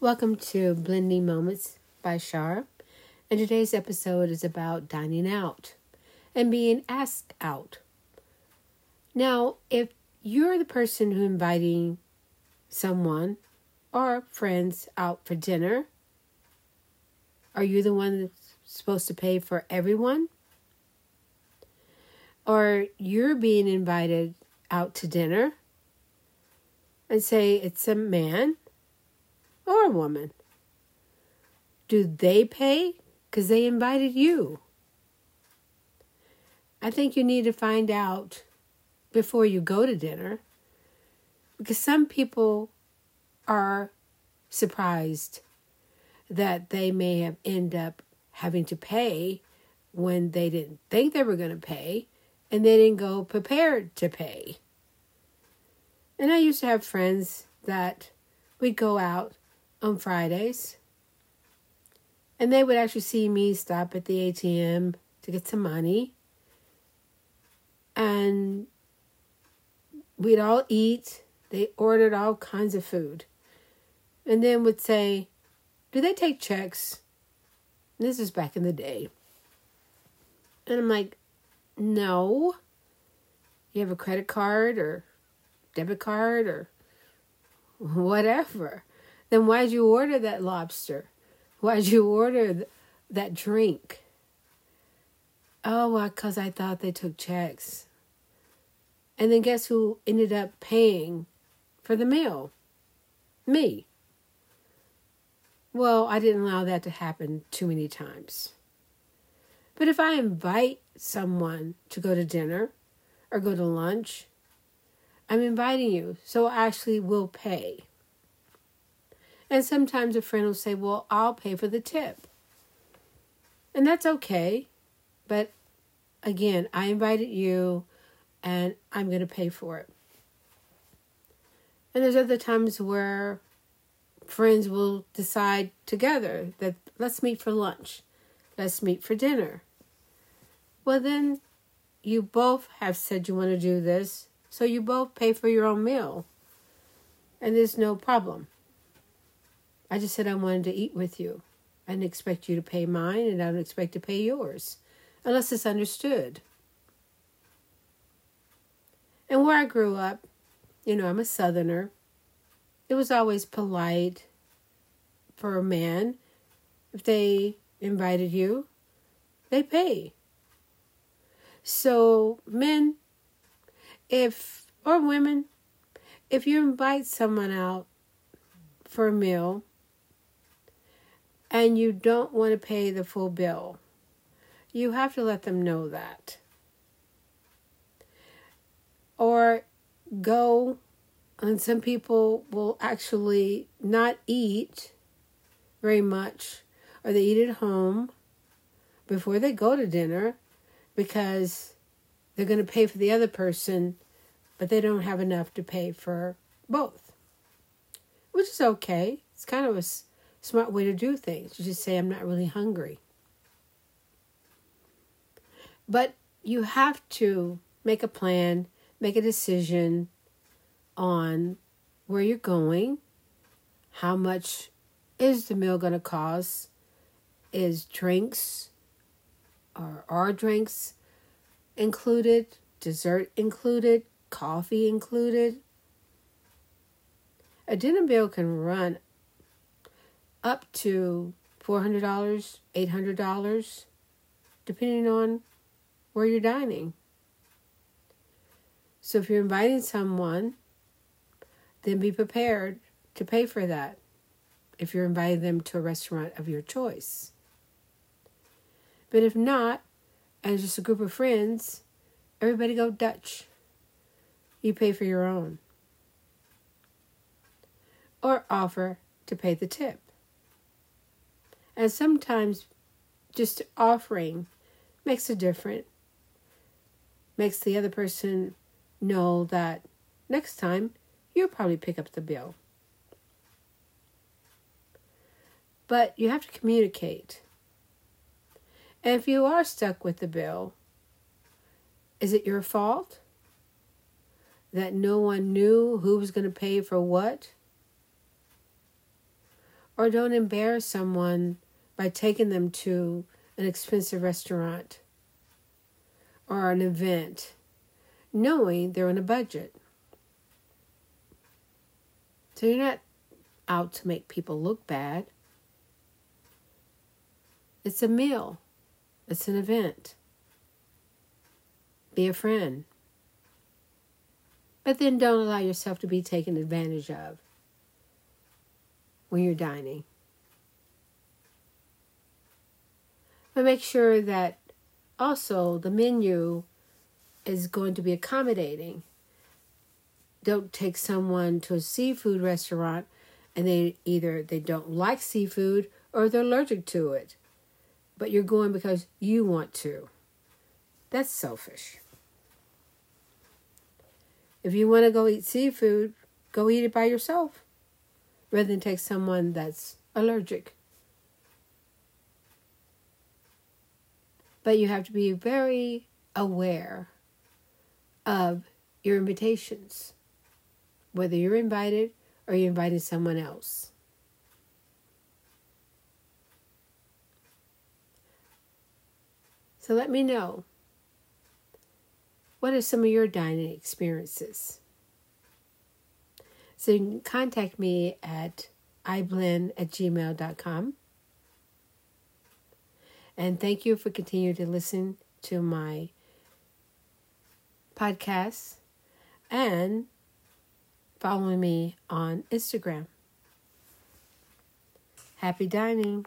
Welcome to Blending Moments by Shar. And today's episode is about dining out and being asked out. Now, if you're the person who inviting someone or friends out for dinner, are you the one that's supposed to pay for everyone? Or you're being invited out to dinner and say it's a man or a woman. Do they pay? Because they invited you. I think you need to find out before you go to dinner because some people are surprised that they may have end up having to pay when they didn't think they were going to pay and they didn't go prepared to pay. And I used to have friends that we'd go out on Fridays and they would actually see me stop at the ATM to get some money. And we'd all eat. They ordered all kinds of food. And then would say, Do they take checks? This is back in the day. And I'm like, No. You have a credit card or debit card or whatever, then why'd you order that lobster? Why'd you order th- that drink? Oh, well, because I thought they took checks. And then guess who ended up paying for the meal? Me. Well, I didn't allow that to happen too many times. But if I invite someone to go to dinner or go to lunch I'm inviting you, so I actually will pay. And sometimes a friend will say, Well, I'll pay for the tip. And that's okay. But again, I invited you and I'm going to pay for it. And there's other times where friends will decide together that let's meet for lunch, let's meet for dinner. Well, then you both have said you want to do this so you both pay for your own meal. And there's no problem. I just said I wanted to eat with you. I didn't expect you to pay mine, and I don't expect to pay yours, unless it's understood. And where I grew up, you know, I'm a southerner. It was always polite for a man. If they invited you, they pay. So, men, if or women, if you invite someone out for a meal and you don't want to pay the full bill, you have to let them know that. Or go, and some people will actually not eat very much, or they eat at home before they go to dinner because they're going to pay for the other person, but they don't have enough to pay for both, which is okay. It's kind of a smart way to do things. You just say, I'm not really hungry. But you have to make a plan, make a decision on where you're going, how much is the meal going to cost, is drinks or are drinks included, dessert included, coffee included. A dinner bill can run up to $400, $800, depending on where you're dining. So if you're inviting someone, then be prepared to pay for that if you're inviting them to a restaurant of your choice. But if not, and just a group of friends, everybody go Dutch. You pay for your own. Or offer to pay the tip. And sometimes just offering makes a difference, makes the other person know that next time you'll probably pick up the bill. But you have to communicate. And if you are stuck with the bill, is it your fault that no one knew who was going to pay for what? Or don't embarrass someone by taking them to an expensive restaurant or an event, knowing they're on a budget. So you're not out to make people look bad. It's a meal, it's an event. Be a friend. But then don't allow yourself to be taken advantage of when you're dining. But make sure that also the menu is going to be accommodating. Don't take someone to a seafood restaurant and they either they don't like seafood or they're allergic to it. But you're going because you want to. That's selfish. If you want to go eat seafood, go eat it by yourself rather than take someone that's allergic. But you have to be very aware of your invitations, whether you're invited or you're inviting someone else. So let me know. What are some of your dining experiences? So you can contact me at iblend at gmail.com. And thank you for continuing to listen to my podcasts and following me on Instagram. Happy dining.